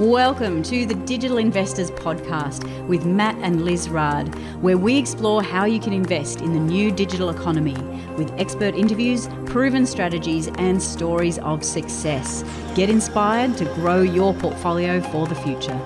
Welcome to the Digital Investors Podcast with Matt and Liz Raad, where we explore how you can invest in the new digital economy with expert interviews, proven strategies, and stories of success. Get inspired to grow your portfolio for the future.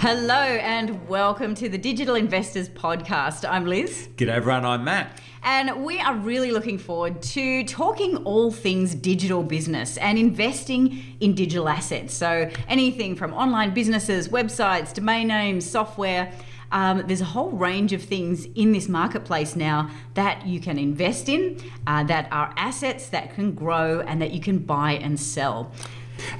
Hello, and welcome to the Digital Investors Podcast. I'm Liz. G'day, everyone. I'm Matt. And we are really looking forward to talking all things digital business and investing in digital assets. So, anything from online businesses, websites, domain names, software. Um, there's a whole range of things in this marketplace now that you can invest in, uh, that are assets that can grow and that you can buy and sell.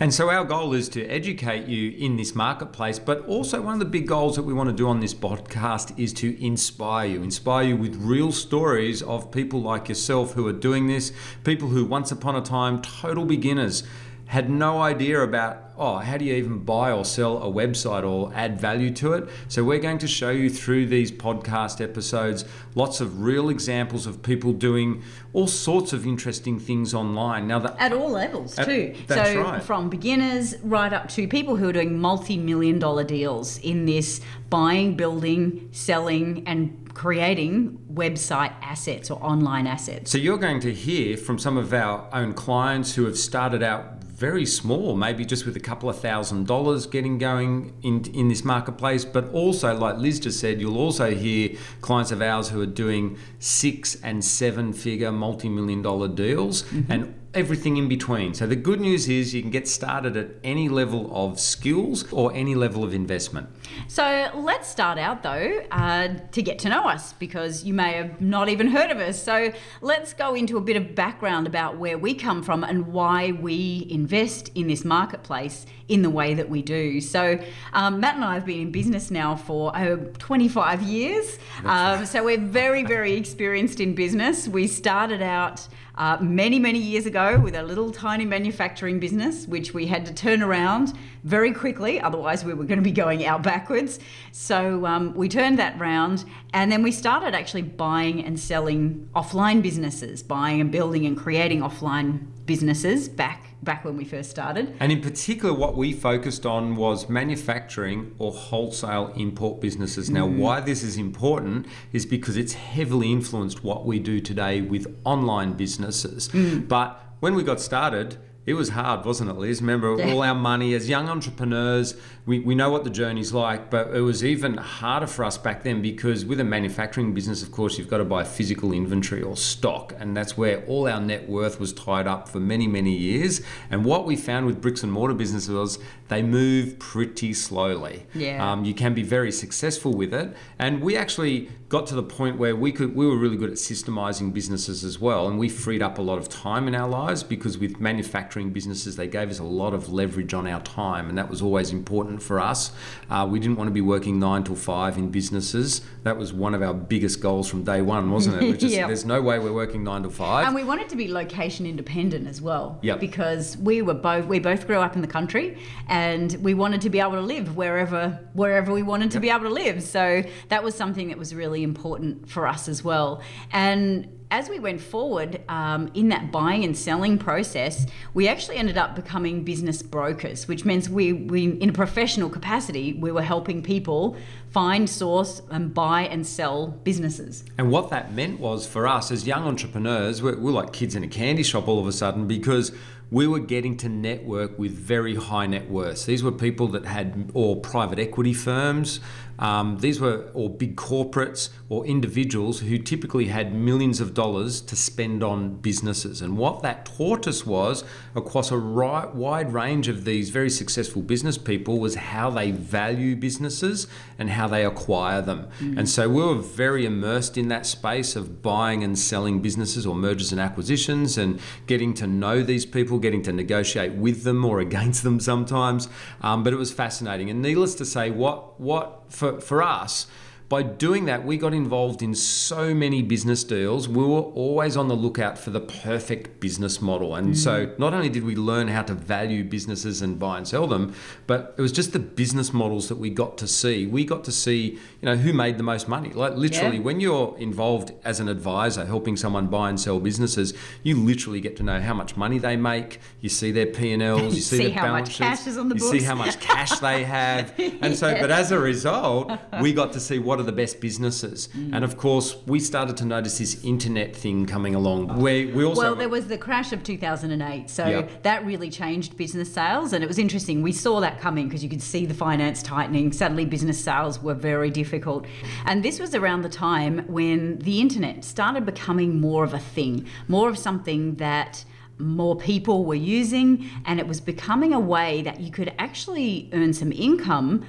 And so our goal is to educate you in this marketplace, but also one of the big goals that we want to do on this podcast is to inspire you, inspire you with real stories of people like yourself who are doing this, people who once upon a time total beginners had no idea about oh how do you even buy or sell a website or add value to it so we're going to show you through these podcast episodes lots of real examples of people doing all sorts of interesting things online now that at all levels at, too that's so right. from beginners right up to people who are doing multi-million dollar deals in this buying building selling and creating website assets or online assets. So you're going to hear from some of our own clients who have started out very small, maybe just with a couple of thousand dollars getting going in, in this marketplace. But also, like Liz just said, you'll also hear clients of ours who are doing six and seven figure multi million dollar deals. Mm-hmm. And everything in between. So the good news is you can get started at any level of skills or any level of investment. So let's start out though uh, to get to know us because you may have not even heard of us. So let's go into a bit of background about where we come from and why we invest in this marketplace in the way that we do. So um, Matt and I have been in business now for uh, 25 years. Um, so we're very, very experienced in business. We started out uh, many, many years ago with a little tiny manufacturing business, which we had to turn around very quickly, otherwise, we were going to be going out backwards. So um, we turned that round and then we started actually buying and selling offline businesses, buying and building and creating offline businesses back back when we first started. And in particular, what we focused on was manufacturing or wholesale import businesses. Now, mm. why this is important is because it's heavily influenced what we do today with online businesses. Mm. But when we got started, it was hard, wasn't it, Liz? Remember, yeah. all our money as young entrepreneurs, we, we know what the journey's like, but it was even harder for us back then because with a manufacturing business, of course, you've got to buy physical inventory or stock. And that's where all our net worth was tied up for many, many years. And what we found with bricks and mortar businesses was they move pretty slowly. Yeah. Um, you can be very successful with it. And we actually got to the point where we could we were really good at systemizing businesses as well and we freed up a lot of time in our lives because with manufacturing businesses they gave us a lot of leverage on our time and that was always important for us uh, we didn't want to be working nine till five in businesses that was one of our biggest goals from day one wasn't it yep. there's no way we're working nine till five and we wanted to be location independent as well yep. because we were both we both grew up in the country and we wanted to be able to live wherever wherever we wanted to yep. be able to live so that was something that was really important for us as well. And as we went forward um, in that buying and selling process, we actually ended up becoming business brokers, which means we, we, in a professional capacity, we were helping people find, source, and buy and sell businesses. And what that meant was for us as young entrepreneurs, we're, we're like kids in a candy shop all of a sudden because we were getting to network with very high net worths. These were people that had or private equity firms. Um, these were or big corporates or individuals who typically had millions of dollars to spend on businesses. And what that taught us was across a right, wide range of these very successful business people was how they value businesses and how they acquire them. Mm. And so we were very immersed in that space of buying and selling businesses or mergers and acquisitions and getting to know these people, getting to negotiate with them or against them sometimes. Um, but it was fascinating. And needless to say, what what for, for us, by doing that, we got involved in so many business deals. We were always on the lookout for the perfect business model. And mm. so not only did we learn how to value businesses and buy and sell them, but it was just the business models that we got to see. We got to see, you know, who made the most money. Like literally, yeah. when you're involved as an advisor helping someone buy and sell businesses, you literally get to know how much money they make. You see their P&Ls, you see, see their how much cash is on the you books. see how much cash they have. And so, but as a result, we got to see what are the best businesses. Mm. And of course, we started to notice this internet thing coming along. Where we also well, there was the crash of 2008, so yep. that really changed business sales, and it was interesting. We saw that coming because you could see the finance tightening. Suddenly, business sales were very difficult, and this was around the time when the internet started becoming more of a thing, more of something that more people were using, and it was becoming a way that you could actually earn some income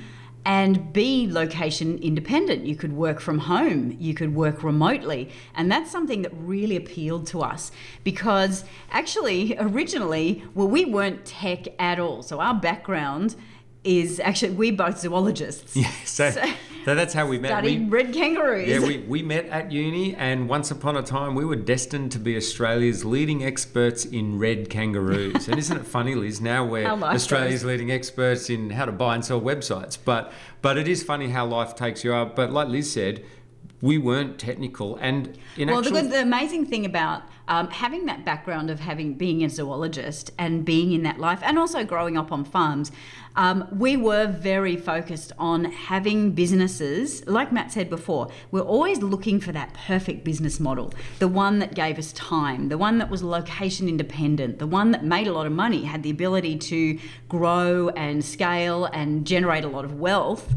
and be location independent. You could work from home, you could work remotely. And that's something that really appealed to us because actually, originally, well, we weren't tech at all. So our background is actually, we're both zoologists. Yeah, so, so so that's how we met. Studied we, red kangaroos. Yeah, we, we met at uni, and once upon a time, we were destined to be Australia's leading experts in red kangaroos. and isn't it funny, Liz? Now we're Australia's goes. leading experts in how to buy and sell websites. But but it is funny how life takes you up. But like Liz said, we weren't technical and in well actual... the, the amazing thing about um, having that background of having being a zoologist and being in that life and also growing up on farms um, we were very focused on having businesses like matt said before we're always looking for that perfect business model the one that gave us time the one that was location independent the one that made a lot of money had the ability to grow and scale and generate a lot of wealth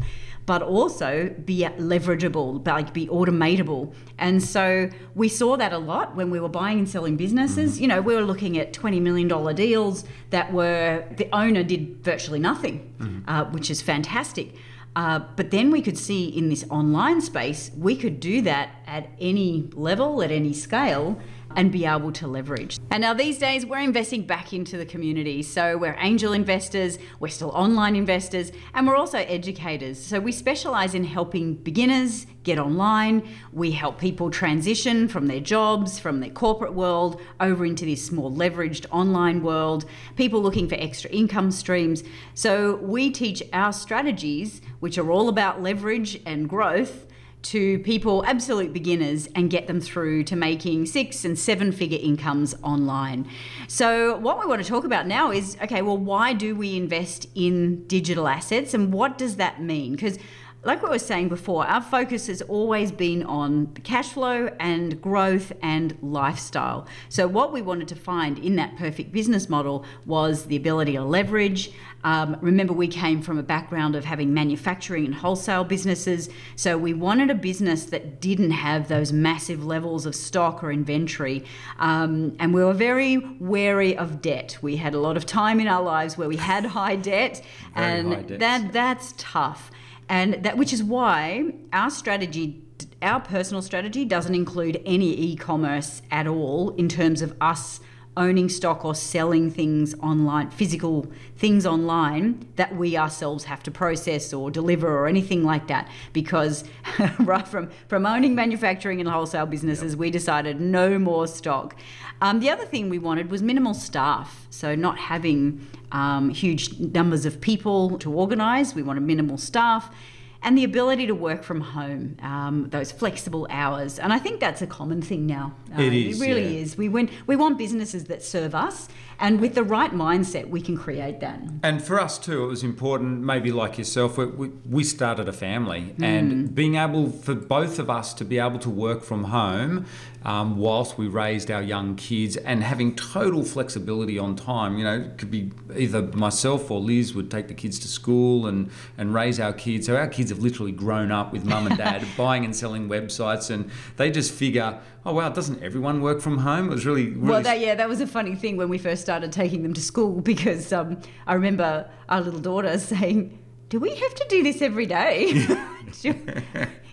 but also be leverageable, like be automatable. And so we saw that a lot when we were buying and selling businesses. Mm-hmm. You know, we were looking at $20 million deals that were, the owner did virtually nothing, mm-hmm. uh, which is fantastic. Uh, but then we could see in this online space, we could do that at any level, at any scale, and be able to leverage. And now these days, we're investing back into the community. So we're angel investors, we're still online investors, and we're also educators. So we specialize in helping beginners get online. We help people transition from their jobs, from their corporate world, over into this more leveraged online world, people looking for extra income streams. So we teach our strategies, which are all about leverage and growth to people, absolute beginners, and get them through to making six and seven figure incomes online. So, what we want to talk about now is okay, well, why do we invest in digital assets and what does that mean? Because like what I was saying before, our focus has always been on cash flow and growth and lifestyle. So, what we wanted to find in that perfect business model was the ability to leverage. Um, remember, we came from a background of having manufacturing and wholesale businesses. So, we wanted a business that didn't have those massive levels of stock or inventory. Um, and we were very wary of debt. We had a lot of time in our lives where we had high debt, and high that, that's tough and that which is why our strategy our personal strategy doesn't include any e-commerce at all in terms of us owning stock or selling things online physical things online that we ourselves have to process or deliver or anything like that because right from from owning manufacturing and wholesale businesses yep. we decided no more stock um, the other thing we wanted was minimal staff so not having um, huge numbers of people to organise. We wanted minimal staff and the ability to work from home, um, those flexible hours. And I think that's a common thing now. Uh, it is. It really yeah. is. We, we want businesses that serve us, and with the right mindset, we can create that. And for us too, it was important, maybe like yourself, we, we started a family, mm. and being able for both of us to be able to work from home um, whilst we raised our young kids and having total flexibility on time. You know, it could be either myself or Liz would take the kids to school and, and raise our kids. So our kids have literally grown up with mum and dad buying and selling websites, and they just figure, oh wow, doesn't everyone work from home? It was really, really well. That, yeah, that was a funny thing when we first started taking them to school because um, I remember our little daughter saying do we have to do this every day?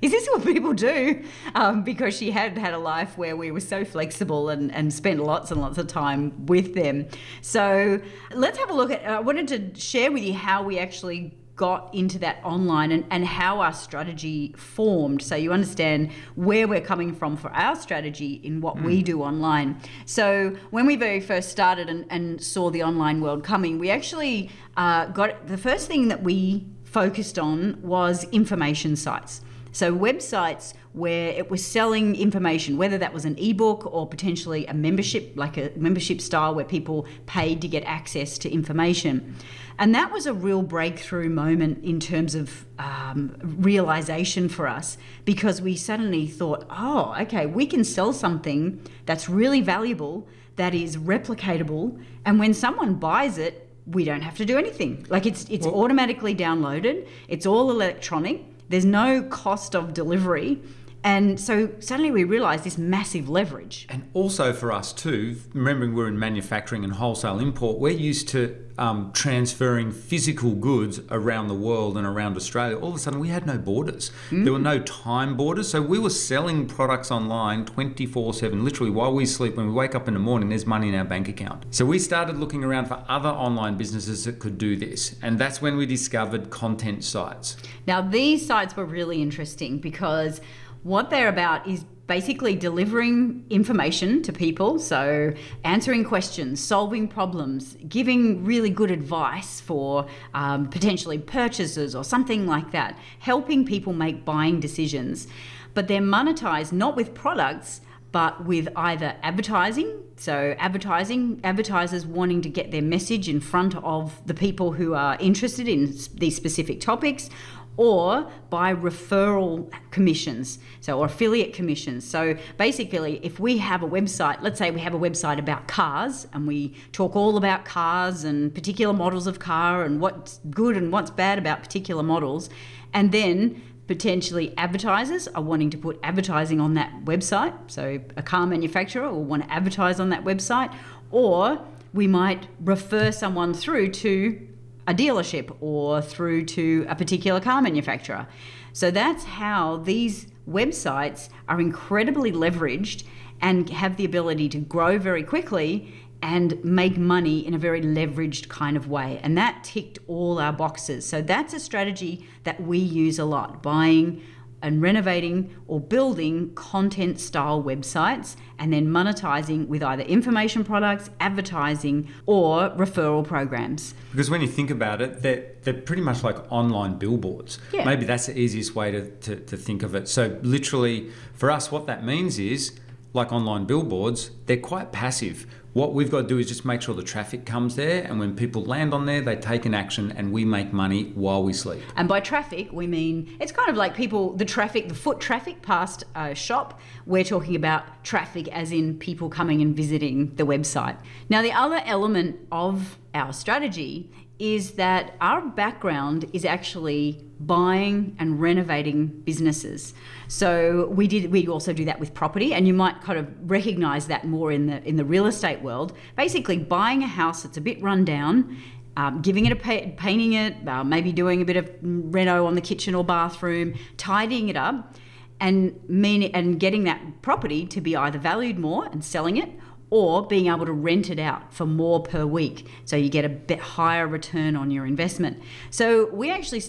Is this what people do? Um, because she had had a life where we were so flexible and, and spent lots and lots of time with them. So let's have a look at. I wanted to share with you how we actually got into that online and, and how our strategy formed. So you understand where we're coming from for our strategy in what mm. we do online. So when we very first started and, and saw the online world coming, we actually uh, got the first thing that we focused on was information sites. So websites where it was selling information, whether that was an ebook or potentially a membership, like a membership style where people paid to get access to information. And that was a real breakthrough moment in terms of um, realization for us because we suddenly thought, oh, okay, we can sell something that's really valuable, that is replicatable, and when someone buys it, we don't have to do anything. Like it's it's well, automatically downloaded. It's all electronic. There's no cost of delivery. And so suddenly we realised this massive leverage. And also for us too, remembering we're in manufacturing and wholesale import, we're used to um, transferring physical goods around the world and around Australia. All of a sudden, we had no borders. Mm. There were no time borders. So we were selling products online 24 7. Literally, while we sleep, when we wake up in the morning, there's money in our bank account. So we started looking around for other online businesses that could do this. And that's when we discovered content sites. Now, these sites were really interesting because what they're about is basically delivering information to people. So, answering questions, solving problems, giving really good advice for um, potentially purchases or something like that, helping people make buying decisions. But they're monetized not with products, but with either advertising. So, advertising, advertisers wanting to get their message in front of the people who are interested in these specific topics, or by referral commissions, so or affiliate commissions. So basically, if we have a website, let's say we have a website about cars and we talk all about cars and particular models of car and what's good and what's bad about particular models, and then potentially advertisers are wanting to put advertising on that website. So a car manufacturer will want to advertise on that website, or we might refer someone through to a dealership or through to a particular car manufacturer. So that's how these websites are incredibly leveraged and have the ability to grow very quickly and make money in a very leveraged kind of way. And that ticked all our boxes. So that's a strategy that we use a lot buying and renovating or building content style websites and then monetizing with either information products, advertising, or referral programs. Because when you think about it, they're, they're pretty much like online billboards. Yeah. Maybe that's the easiest way to, to, to think of it. So, literally, for us, what that means is like online billboards, they're quite passive. What we've got to do is just make sure the traffic comes there, and when people land on there, they take an action, and we make money while we sleep. And by traffic, we mean it's kind of like people, the traffic, the foot traffic past a shop. We're talking about traffic as in people coming and visiting the website. Now, the other element of our strategy is that our background is actually buying and renovating businesses. So we did we also do that with property and you might kind of recognize that more in the in the real estate world. Basically buying a house that's a bit run down um, giving it a pa- painting it, uh, maybe doing a bit of reno on the kitchen or bathroom, tidying it up, and mean and getting that property to be either valued more and selling it, or being able to rent it out for more per week so you get a bit higher return on your investment. So we actually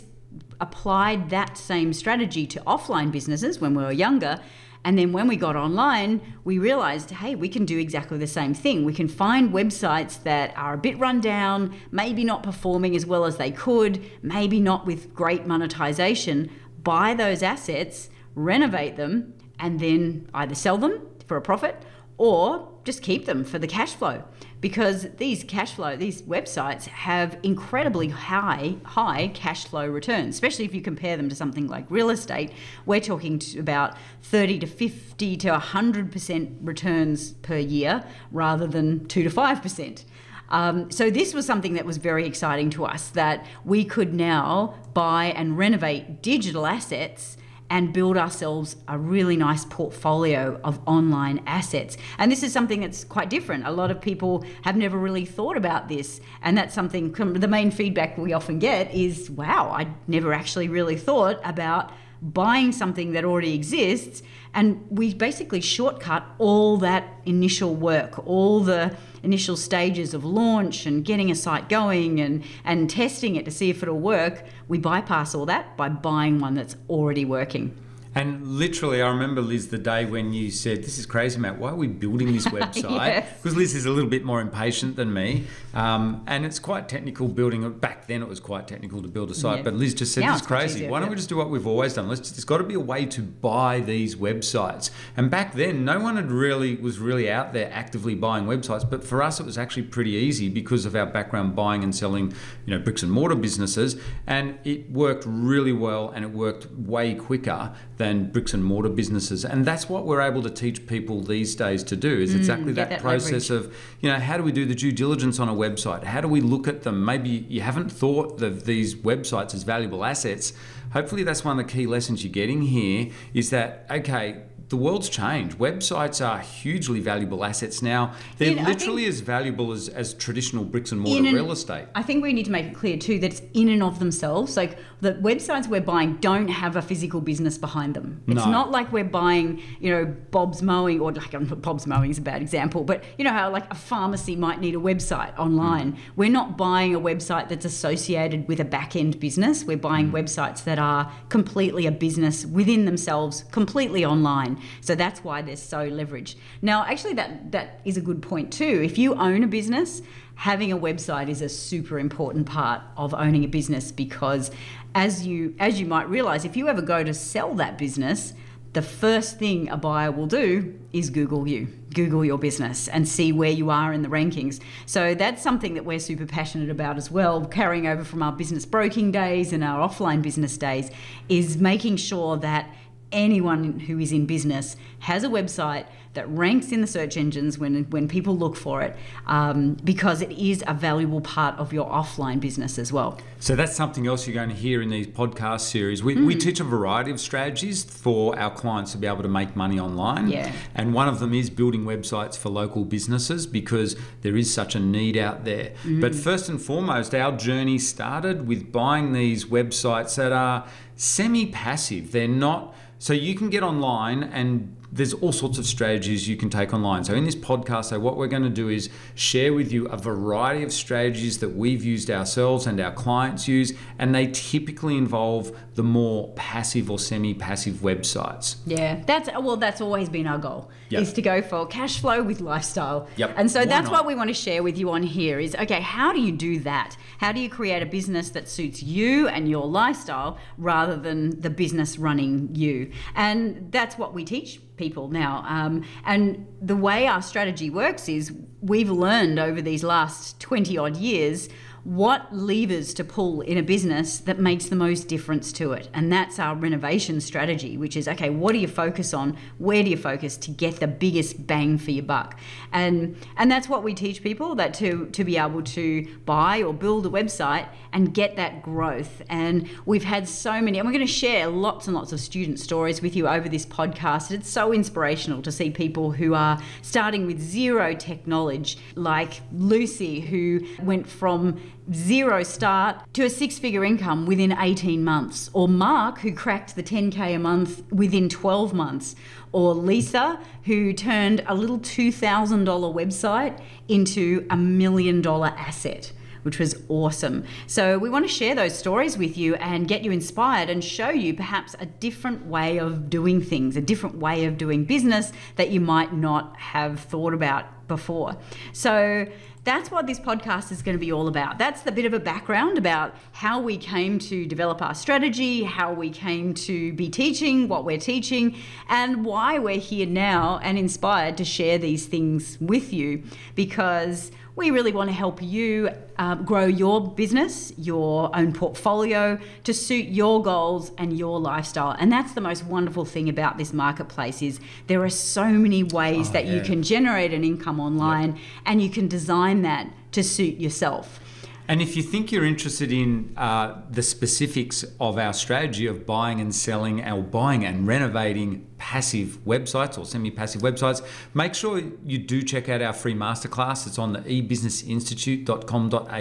applied that same strategy to offline businesses when we were younger. And then when we got online, we realized, hey, we can do exactly the same thing. We can find websites that are a bit run down, maybe not performing as well as they could, maybe not with great monetization, buy those assets, renovate them, and then either sell them for a profit or just keep them for the cash flow because these cash flow these websites have incredibly high high cash flow returns especially if you compare them to something like real estate. We're talking about 30 to 50 to 100% returns per year rather than 2 to 5% um, so this was something that was very exciting to us that we could now buy and renovate digital assets and build ourselves a really nice portfolio of online assets. And this is something that's quite different. A lot of people have never really thought about this. And that's something, the main feedback we often get is, wow, I never actually really thought about buying something that already exists and we basically shortcut all that initial work, all the initial stages of launch and getting a site going and, and testing it to see if it'll work. We bypass all that by buying one that's already working. And literally, I remember Liz the day when you said, "This is crazy, Matt. Why are we building this website?" Yes. Because Liz is a little bit more impatient than me, um, and it's quite technical building it. Back then, it was quite technical to build a site, Yeah. but Liz just said, Now "This is it's crazy. easier, Why don't yeah. we just do what we've always done? Let's. Just, there's got to be a way to buy these websites." And back then, no one had really was really out there actively buying websites. But for us, it was actually pretty easy because of our background buying and selling, you know, bricks and mortar businesses, and it worked really well, and it worked way quicker than bricks and mortar businesses. And that's what we're able to teach people these days to do. Is exactly Mm, get that, that process of, you know, how do we do the due diligence on a website? How do we look at them? Maybe you haven't thought of these websites as valuable assets. Hopefully, that's one of the key lessons you're getting here. Is that okay? The world's changed. Websites are hugely valuable assets now. They're You know, I literally as valuable as, as traditional bricks and mortar an- real estate. I think we need to make it clear too that it's in and of themselves. Like the websites we're buying don't have a physical business behind them. It's No. not like we're buying, you know, Bob's Mowing or like Bob's Mowing is a bad example, but you know how like a pharmacy might need a website online. Mm. We're not buying a website that's associated with a back end business. We're buying Mm. websites that are completely a business within themselves, completely online. So that's why they're so leveraged. Now, actually, that that is a good point too. If you own a business, having a website is a super important part of owning a business because, as you as you might realize, if you ever go to sell that business. The first thing a buyer will do is Google you, Google your business, and see where you are in the rankings. So that's something that we're super passionate about as well, carrying over from our business broking days and our offline business days, is making sure that anyone who is in business has a website that ranks in the search engines when when people look for it, um, because it is a valuable part of your offline business as well. So that's something else you're going to hear in these podcast series. We, we teach a variety of strategies for our clients to be able to make money online. Yeah. And one of them is building websites for local businesses because there is such a need out there. But first and foremost, our journey started with buying these websites that are semi passive. They're not, so you can get online and there's all sorts of strategies you can take online. So in this podcast, so what we're going to do is share with you a variety of strategies that we've used ourselves and our clients use, and they typically involve the more passive or semi-passive websites. Yeah, that's well. That's always been our goal Yep. is to go for cash flow with lifestyle. Yep. And so Why that's not? what we want to share with you on here. Is okay. How do you do that? How do you create a business that suits you and your lifestyle rather than the business running you? And that's what we teach people now. Um, and the way our strategy works is we've learned over these last twenty odd years what levers to pull in a business that makes the most difference to it. And that's our renovation strategy, which is okay, what do you focus on? Where do you focus to get the biggest bang for your buck? And and that's what we teach people that to to be able to buy or build a website and get that growth. And we've had so many, and we're going to share lots and lots of student stories with you over this podcast. It's so inspirational to see people who are starting with zero tech knowledge, like Lucy, who went from zero start to a six figure income within 18 months, or Mark, who cracked the 10K a month within 12 months, or Lisa, who turned a little $2,000 website into a million dollar asset. Which was awesome. So, we want to share those stories with you and get you inspired and show you perhaps a different way of doing things, a different way of doing business that you might not have thought about before. So, that's what this podcast is going to be all about. That's the bit of a background about how we came to develop our strategy, how we came to be teaching what we're teaching, and why we're here now and inspired to share these things with you because we really want to help you um, grow your business, your own portfolio to suit your goals and your lifestyle. And that's the most wonderful thing about this marketplace is there are so many ways Oh, that you can generate an income online and you can design that to suit yourself. And if you think you're interested in uh, the specifics of our strategy of buying and selling, our buying and renovating passive websites or semi-passive websites, make sure you do check out our free masterclass. It's on the ebusinessinstitute.com.au.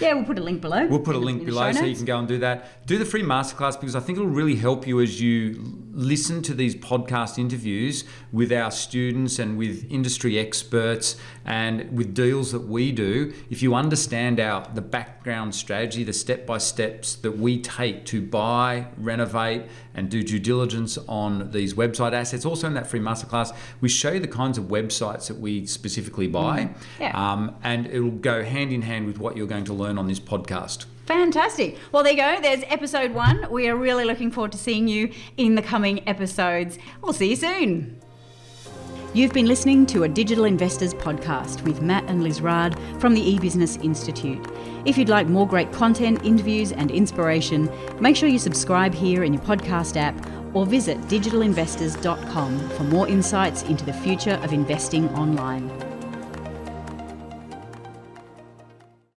Yeah, we'll put a link below. We'll put a link below so you can go and do that. Do the free masterclass because I think it'll really help you as you listen to these podcast interviews with our students and with industry experts and with deals that we do. If you understand our the background strategy, the step by steps that we take to buy, renovate, and do due diligence on these website assets. Also in that free masterclass, we show you the kinds of websites that we specifically buy, Yeah. um, and it'll go hand in hand with what you're going to learn on this podcast. Fantastic. Well, there you go. There's episode one. We are really looking forward to seeing you in the coming episodes. We'll see you soon. You've been listening to a Digital Investors podcast with Matt and Liz Raad from the eBusiness Institute. If you'd like more great content, interviews, and inspiration, make sure you subscribe here in your podcast app or visit digitalinvestors.com for more insights into the future of investing online.